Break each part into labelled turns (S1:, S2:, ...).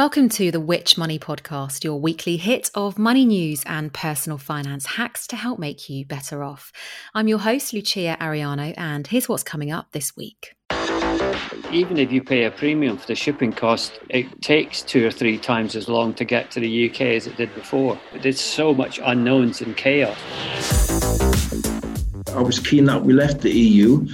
S1: Welcome to the Which Money Podcast, your weekly hit of money news and personal finance hacks to help make you better off. I'm your host, Lucia Ariano, and here's what's coming up this week.
S2: Even if you pay a premium for the shipping cost, it takes two or three times as long to get to the UK as it did before. There's so much unknowns and chaos.
S3: I was keen that we left the EU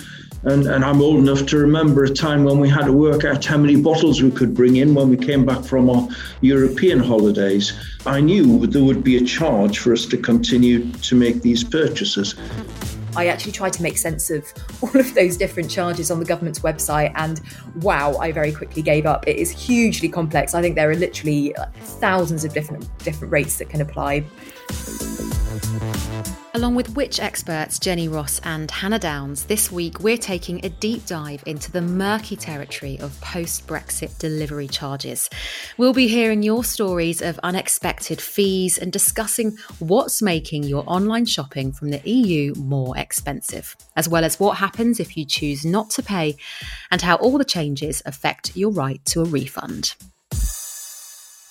S3: and, and I'm old enough to remember a time when we had to work out how many bottles we could bring in when we came back from our European holidays. I knew there would be a charge for us to continue to make these purchases.
S4: I actually tried to make sense of all of those different charges on the government's website, and wow, I very quickly gave up. It is hugely complex. I think there are literally thousands of different different rates that can apply.
S1: Along with Which experts Jenny Ross and Hannah Downs, this week we're taking a deep dive into the murky territory of post Brexit delivery charges. We'll be hearing your stories of unexpected fees and discussing what's making your online shopping from the EU more expensive, as well as what happens if you choose not to pay and how all the changes affect your right to a refund.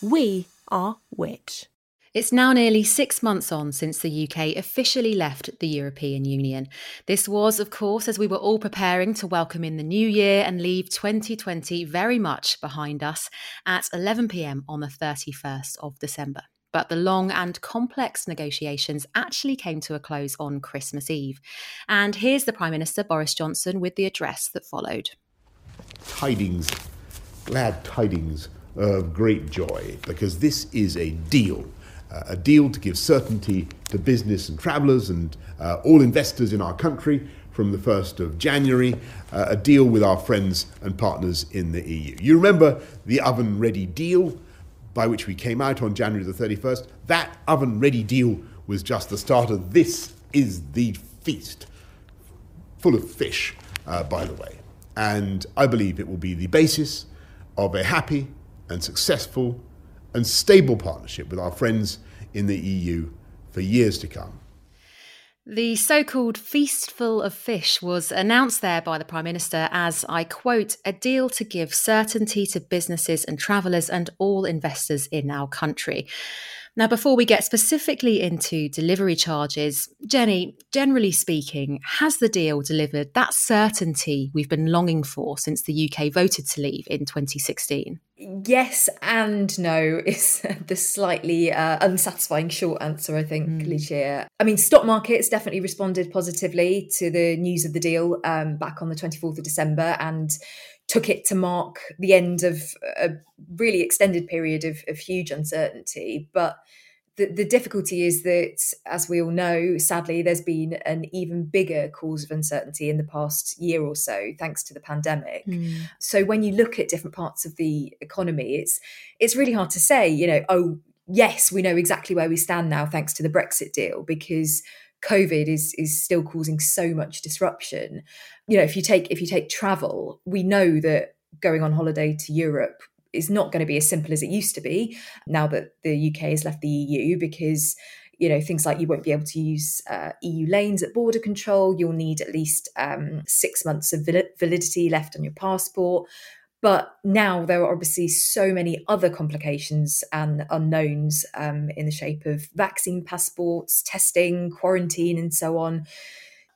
S5: We are Which.
S1: It's now nearly six months on since the UK officially left the European Union. This was, of course, as we were all preparing to welcome in the new year and leave 2020 very much behind us at 11pm on the 31st of December. But the long and complex negotiations actually came to a close on Christmas Eve. And here's the Prime Minister Boris Johnson with the address that followed.
S6: Tidings, glad tidings of great joy, because this is a deal a deal to give certainty to business and travellers and uh, all investors in our country from the 1st of January, uh, a deal with our friends and partners in the EU. You remember the oven ready deal by which we came out on January the 31st? That oven ready deal was just the start of this is the feast, full of fish, uh, by the way. And I believe it will be the basis of a happy and successful and stable partnership with our friends in the EU for years to come.
S1: The so called Feastful of Fish was announced there by the Prime Minister as, I quote, a deal to give certainty to businesses and travellers and all investors in our country. Now, before we get specifically into delivery charges, Jenny, generally speaking, has the deal delivered that certainty we've been longing for since the UK voted to leave in 2016?
S4: Yes and no is the slightly uh, unsatisfying short answer, I think, mm. Lucia. I mean, stock markets definitely responded positively to the news of the deal um, back on the 24th of December and took it to mark the end of a really extended period of, of huge uncertainty. But the, the difficulty is that, as we all know, sadly, there's been an even bigger cause of uncertainty in the past year or so, thanks to the pandemic. Mm. So when you look at different parts of the economy, it's it's really hard to say, you know, oh yes, we know exactly where we stand now, thanks to the Brexit deal, because COVID is is still causing so much disruption. You know, if you take if you take travel, we know that going on holiday to Europe is not going to be as simple as it used to be now that the UK has left the EU because you know things like you won't be able to use uh, EU lanes at border control. You'll need at least um, six months of validity left on your passport. But now there are obviously so many other complications and unknowns um, in the shape of vaccine passports, testing, quarantine, and so on.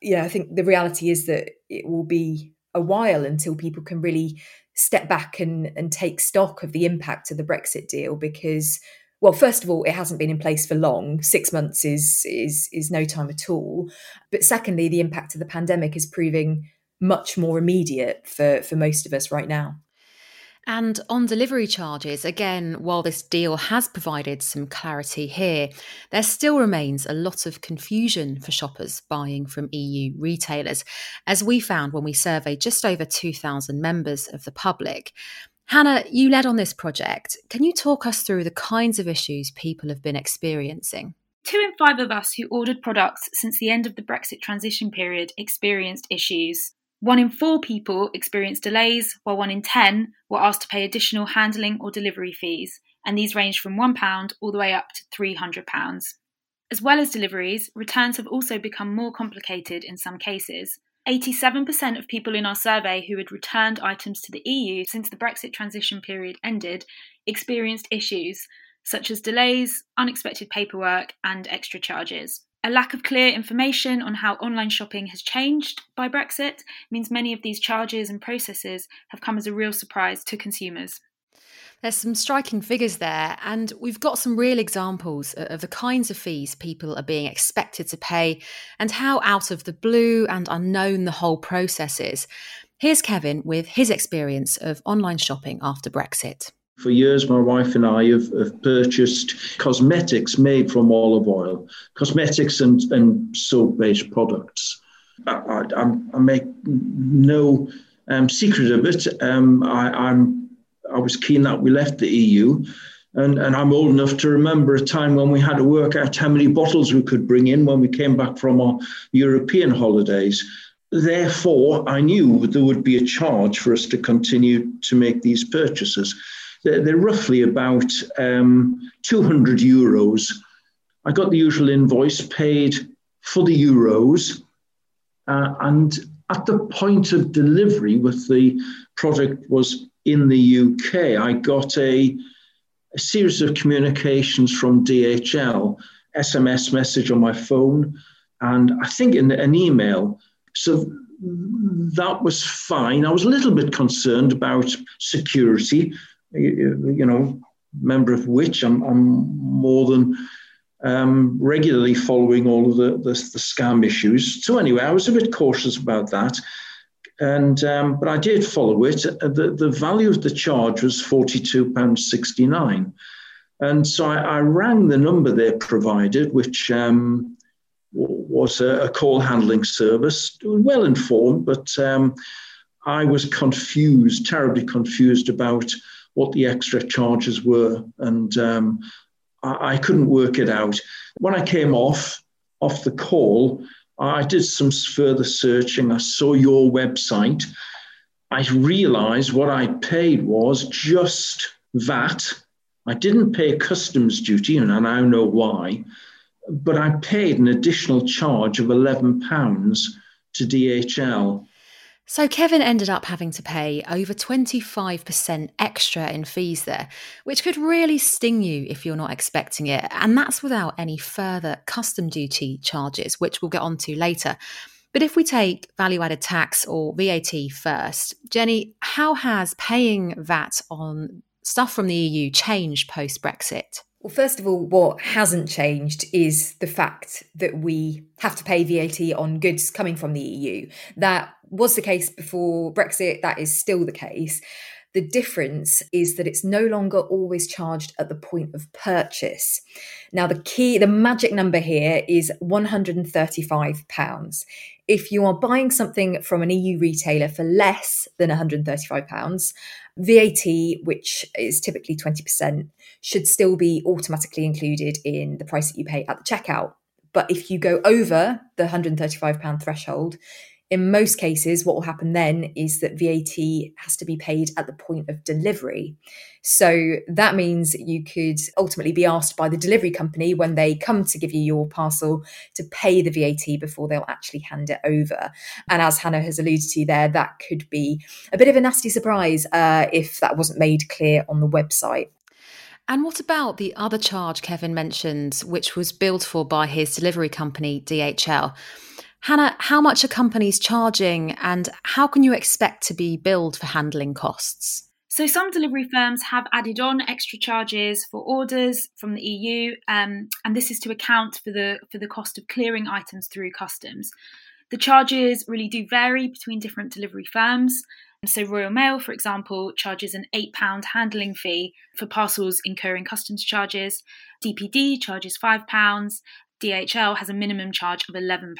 S4: Yeah, I think the reality is that it will be a while until people can really step back and, and take stock of the impact of the Brexit deal because well first of all it hasn't been in place for long. 6 months is is is no time at all. But secondly the impact of the pandemic is proving much more immediate for for most of us right now
S1: And on delivery charges, again, while this deal has provided some clarity here, there still remains a lot of confusion for shoppers buying from EU retailers, as we found when we surveyed just over 2,000 members of the public. Hannah, you led on this project. Can you talk us through the kinds of issues people have been experiencing?
S5: Two in five of us who ordered products since the end of the Brexit transition period experienced issues. One in four people experienced delays, while one in 10 were asked to pay additional handling or delivery fees, and these ranged from £1 all the way up to £300. As well as deliveries, returns have also become more complicated in some cases. 87% of people in our survey who had returned items to the EU since the Brexit transition period ended experienced issues, such as delays, unexpected paperwork, and extra charges. A lack of clear information on how online shopping has changed by Brexit means many of these charges and processes have come as a real surprise to consumers.
S1: There's some striking figures there, and we've got some real examples of the kinds of fees people are being expected to pay and how out of the blue and unknown the whole process is. Here's Kevin with his experience of online shopping after Brexit.
S3: For years, my wife and I have, have purchased cosmetics made from olive oil, cosmetics and, and soap based products. I, I, I, make no um, secret of it. Um, I, I'm, I was keen that we left the EU. And, and I'm old enough to remember a time when we had to work out how many bottles we could bring in when we came back from our European holidays. Therefore, I knew there would be a charge for us to continue to make these purchases. They're, they're roughly about um, 200 euros. I got the usual invoice paid for the euros. Uh, and at the point of delivery, with the product was in the UK, I got a, a series of communications from DHL, SMS message on my phone, and I think in an email. So that was fine. I was a little bit concerned about security you know, member of which I'm, I'm more than um, regularly following all of the, the, the, scam issues. So anyway, I was a bit cautious about that. And um, but I did follow it. The, the value of the charge was £42.69. And so I, I rang the number they provided, which um, was a, a, call handling service, well informed, but um, I was confused, terribly confused about what the extra charges were, and um, I, I, couldn't work it out. When I came off off the call, I did some further searching. I saw your website. I realised what I paid was just VAT. I didn't pay customs duty, and I now know why. But I paid an additional charge of £11 to DHL.
S1: So Kevin ended up having to pay over 25% extra in fees there, which could really sting you if you're not expecting it. And that's without any further custom duty charges, which we'll get onto later. But if we take value added tax or VAT first, Jenny, how has paying VAT on stuff from the EU changed post Brexit?
S4: Well, first of all, what hasn't changed is the fact that we have to pay VAT on goods coming from the EU. That was the case before Brexit, that is still the case. The difference is that it's no longer always charged at the point of purchase. Now, the key, the magic number here is £135. If you are buying something from an EU retailer for less than £135, VAT, which is typically 20%, should still be automatically included in the price that you pay at the checkout. But if you go over the £135 threshold, in most cases, what will happen then is that VAT has to be paid at the point of delivery. So that means you could ultimately be asked by the delivery company when they come to give you your parcel to pay the VAT before they'll actually hand it over. And as Hannah has alluded to there, that could be a bit of a nasty surprise uh, if that wasn't made clear on the website.
S1: And what about the other charge Kevin mentioned, which was billed for by his delivery company, DHL? Hannah, how much are companies charging and how can you expect to be billed for handling costs?
S5: So, some delivery firms have added on extra charges for orders from the EU, um, and this is to account for the for the cost of clearing items through customs. The charges really do vary between different delivery firms. So, Royal Mail, for example, charges an £8 handling fee for parcels incurring customs charges. DPD charges £5. DHL has a minimum charge of £11.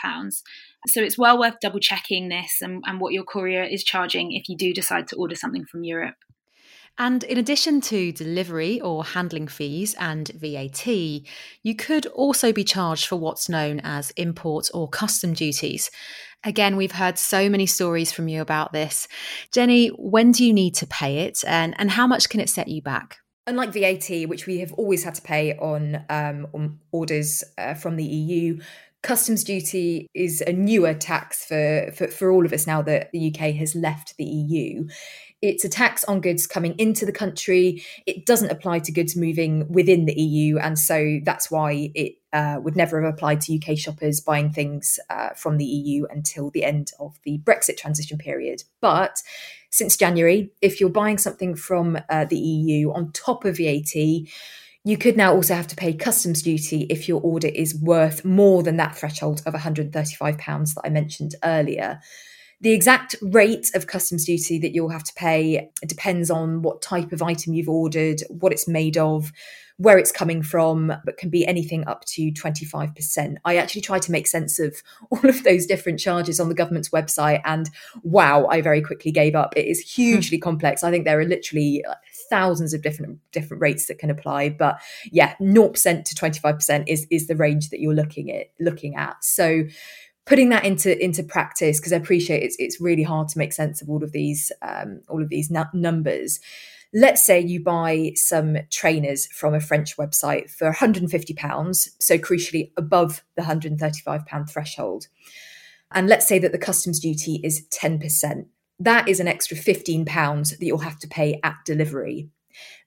S5: So, it's well worth double checking this and, and what your courier is charging if you do decide to order something from Europe.
S1: And in addition to delivery or handling fees and VAT, you could also be charged for what's known as import or custom duties. Again, we've heard so many stories from you about this. Jenny, when do you need to pay it and, and how much can it set you back?
S4: Unlike VAT, which we have always had to pay on, um, on orders uh, from the EU, customs duty is a newer tax for, for, for all of us now that the UK has left the EU. It's a tax on goods coming into the country. It doesn't apply to goods moving within the EU. And so that's why it uh, would never have applied to UK shoppers buying things uh, from the EU until the end of the Brexit transition period. But since January, if you're buying something from uh, the EU on top of VAT, you could now also have to pay customs duty if your order is worth more than that threshold of £135 that I mentioned earlier. The exact rate of customs duty that you'll have to pay depends on what type of item you've ordered, what it's made of, where it's coming from, but can be anything up to 25%. I actually tried to make sense of all of those different charges on the government's website, and wow, I very quickly gave up. It is hmm. hugely complex. I think there are literally uh, thousands of different different rates that can apply, but yeah, 0% to 25% is is the range that you're looking at looking at. So putting that into into practice because I appreciate it's it's really hard to make sense of all of these um, all of these numbers. Let's say you buy some trainers from a French website for 150 pounds, so crucially above the 135 pound threshold. And let's say that the customs duty is 10%. That is an extra 15 pounds that you'll have to pay at delivery.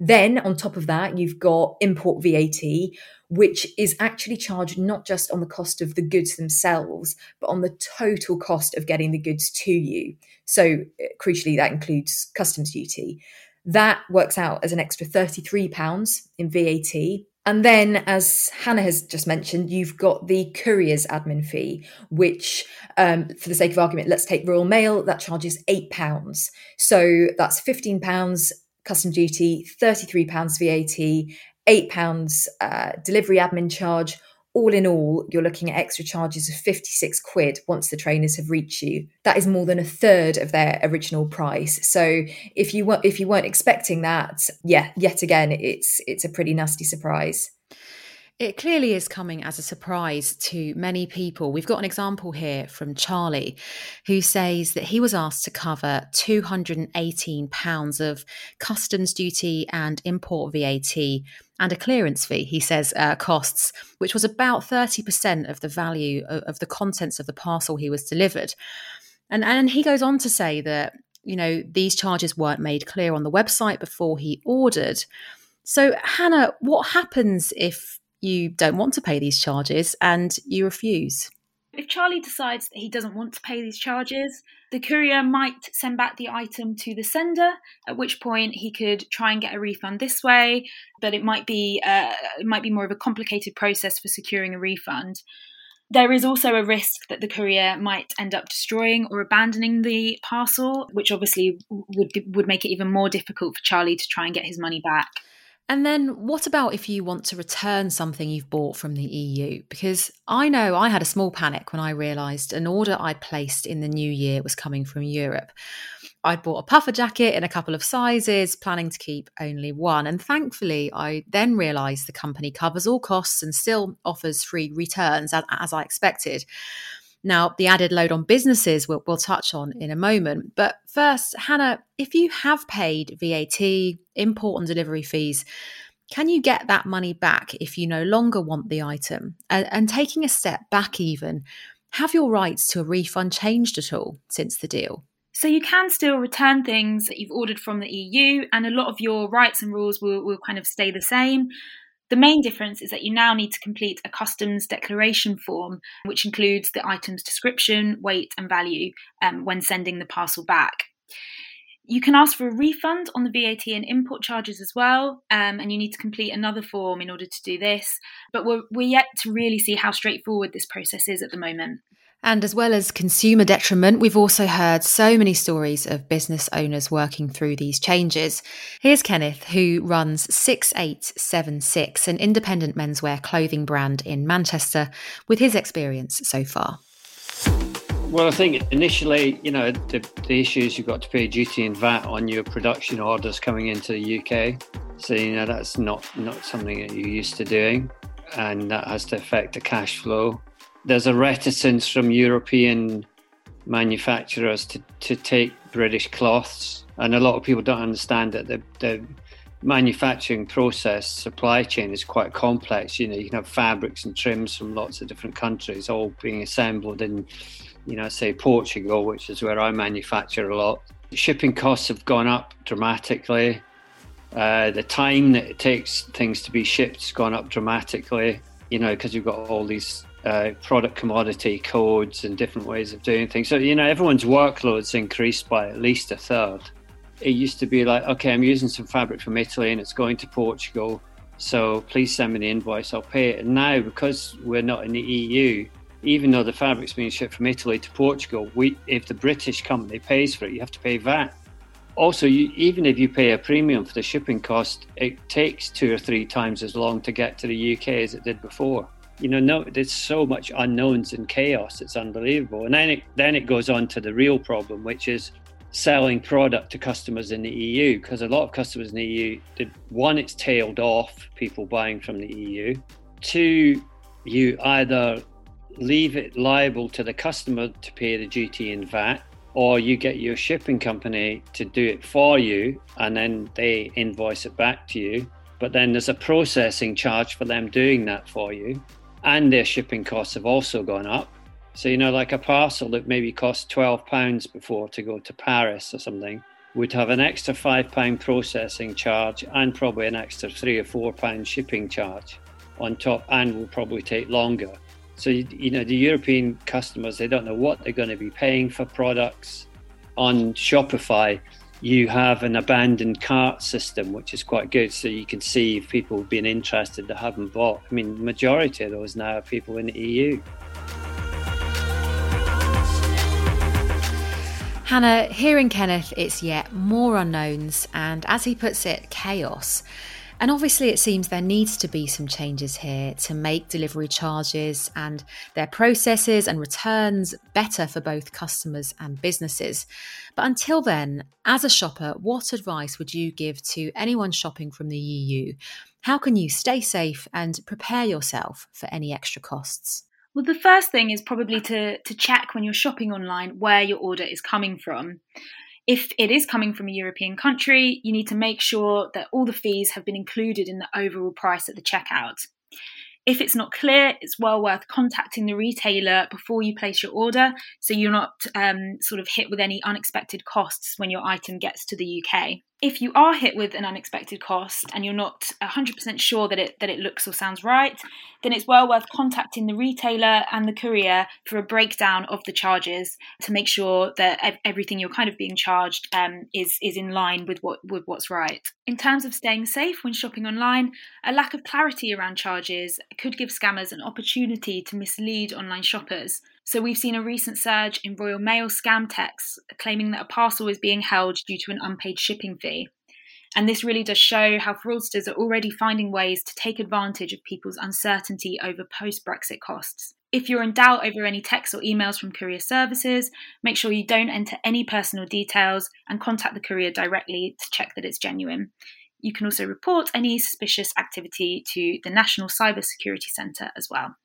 S4: Then, on top of that, you've got import VAT, which is actually charged not just on the cost of the goods themselves, but on the total cost of getting the goods to you. So, uh, crucially, that includes customs duty. That works out as an extra £33 in VAT. And then, as Hannah has just mentioned, you've got the courier's admin fee, which, um, for the sake of argument, let's take Royal Mail, that charges £8. So that's £15 custom duty, £33 VAT, £8 uh, delivery admin charge. All in all, you're looking at extra charges of 56 quid once the trainers have reached you. That is more than a third of their original price. So if you weren't if you weren't expecting that, yeah, yet again, it's it's a pretty nasty surprise.
S1: It clearly is coming as a surprise to many people. We've got an example here from Charlie, who says that he was asked to cover £218 of customs duty and import VAT and a clearance fee, he says, uh, costs, which was about 30% of the value of, of the contents of the parcel he was delivered. And, and he goes on to say that, you know, these charges weren't made clear on the website before he ordered. So, Hannah, what happens if you don't want to pay these charges and you refuse.
S5: If Charlie decides that he doesn't want to pay these charges, the courier might send back the item to the sender, at which point he could try and get a refund this way, but it might be uh, it might be more of a complicated process for securing a refund. There is also a risk that the courier might end up destroying or abandoning the parcel, which obviously would would make it even more difficult for Charlie to try and get his money back.
S1: And then what about if you want to return something you've bought from the EU? Because I know I had a small panic when I realised an order I'd placed in the new year was coming from Europe. I'd bought a puffer jacket in a couple of sizes, planning to keep only one. And thankfully, I then realised the company covers all costs and still offers free returns as, as I expected. Now, the added load on businesses we'll, we'll, touch on in a moment. But first, Hannah, if you have paid VAT, import and delivery fees, can you get that money back if you no longer want the item? And, and taking a step back, even, have your rights to a refund changed at all since the deal?
S5: So you can still return things that you've ordered from the EU, and a lot of your rights and rules will, will kind of stay the same. The main difference is that you now need to complete a customs declaration form, which includes the item's description, weight, and value um, when sending the parcel back. You can ask for a refund on the VAT and import charges as well, um, and you need to complete another form in order to do this. But we're, we're yet to really see how straightforward this process is at the moment.
S1: And as well as consumer detriment, we've also heard so many stories of business owners working through these changes. Here's Kenneth, who runs 6876, an independent menswear clothing brand in Manchester, with his experience so far.
S2: Well, I think initially, you know, the, the issues you've got to pay duty and VAT on your production orders coming into the UK. So, you know, that's not, not something that you're used to doing. And that has to affect the cash flow there's a reticence from European manufacturers to, to take British cloths. And a lot of people don't understand that the, the manufacturing process, supply chain is quite complex. You know, you can have fabrics and trims from lots of different countries all being assembled in, you know, say Portugal, which is where I manufacture a lot. Shipping costs have gone up dramatically. Uh, the time that it takes things to be shipped has gone up dramatically, you know, because you've got all these uh, product commodity codes and different ways of doing things. So, you know, everyone's workload's increased by at least a third. It used to be like, okay, I'm using some fabric from Italy and it's going to Portugal. So please send me the invoice, I'll pay it. And now, because we're not in the EU, even though the fabric's being shipped from Italy to Portugal, we, if the British company pays for it, you have to pay VAT. Also, you, even if you pay a premium for the shipping cost, it takes two or three times as long to get to the UK as it did before you know, no, there's so much unknowns and chaos. It's unbelievable. And then it then it goes on to the real problem, which is selling product to customers in the EU. Because a lot of customers in the EU, one, it's tailed off people buying from the EU. Two, you either leave it liable to the customer to pay the duty and VAT, or you get your shipping company to do it for you, and then they invoice it back to you. But then there's a processing charge for them doing that for you and their shipping costs have also gone up. So, you know, like a parcel that maybe cost £12 before to go to Paris or something would have an extra £5 processing charge and probably an extra three or four pound shipping charge on top and will probably take longer. So, you know, the European customers, they don't know what they're going to be paying for products on Shopify you have an abandoned cart system, which is quite good. So you can see if people have been interested that haven't bought. I mean, majority of those now are people in the EU.
S1: Hannah, hearing Kenneth, it's yet more unknowns and, as he puts it, chaos. And obviously, it seems there needs to be some changes here to make delivery charges and their processes and returns better for both customers and businesses. But until then, as a shopper, what advice would you give to anyone shopping from the EU? How can you stay safe and prepare yourself for any extra costs?
S5: Well, the first thing is probably to, to check when you're shopping online where your order is coming from. If it is coming from a European country, you need to make sure that all the fees have been included in the overall price at the checkout. If it's not clear, it's well worth contacting the retailer before you place your order so you're not um, sort of hit with any unexpected costs when your item gets to the UK if you are hit with an unexpected cost and you're not 100% sure that it that it looks or sounds right, then it's well worth contacting the retailer and the courier for a breakdown of the charges to make sure that everything you're kind of being charged um, is is in line with what with what's right. In terms of staying safe when shopping online, a lack of clarity around charges could give scammers an opportunity to mislead online shoppers. So we've seen a recent surge in Royal Mail scam texts claiming that a parcel is being held due to an unpaid shipping fee. And this really does show how fraudsters are already finding ways to take advantage of people's uncertainty over post Brexit costs. If you're in doubt over any texts or emails from courier services, make sure you don't enter any personal details and contact the courier directly to check that it's genuine. You can also report any suspicious activity to the National Cyber Security Centre as well.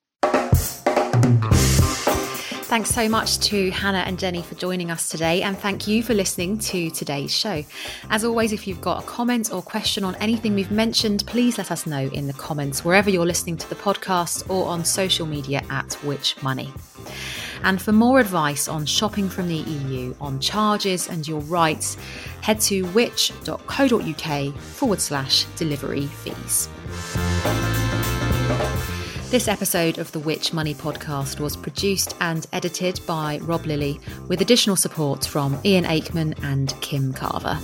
S1: Thanks so much to Hannah and Jenny for joining us today, and thank you for listening to today's show. As always, if you've got a comment or question on anything we've mentioned, please let us know in the comments wherever you're listening to the podcast or on social media at Which Money. And for more advice on shopping from the EU, on charges and your rights, head to which.co.uk forward slash delivery fees. This episode of the Which Money podcast was produced and edited by Rob Lilly with additional support from Ian Aikman and Kim Carver.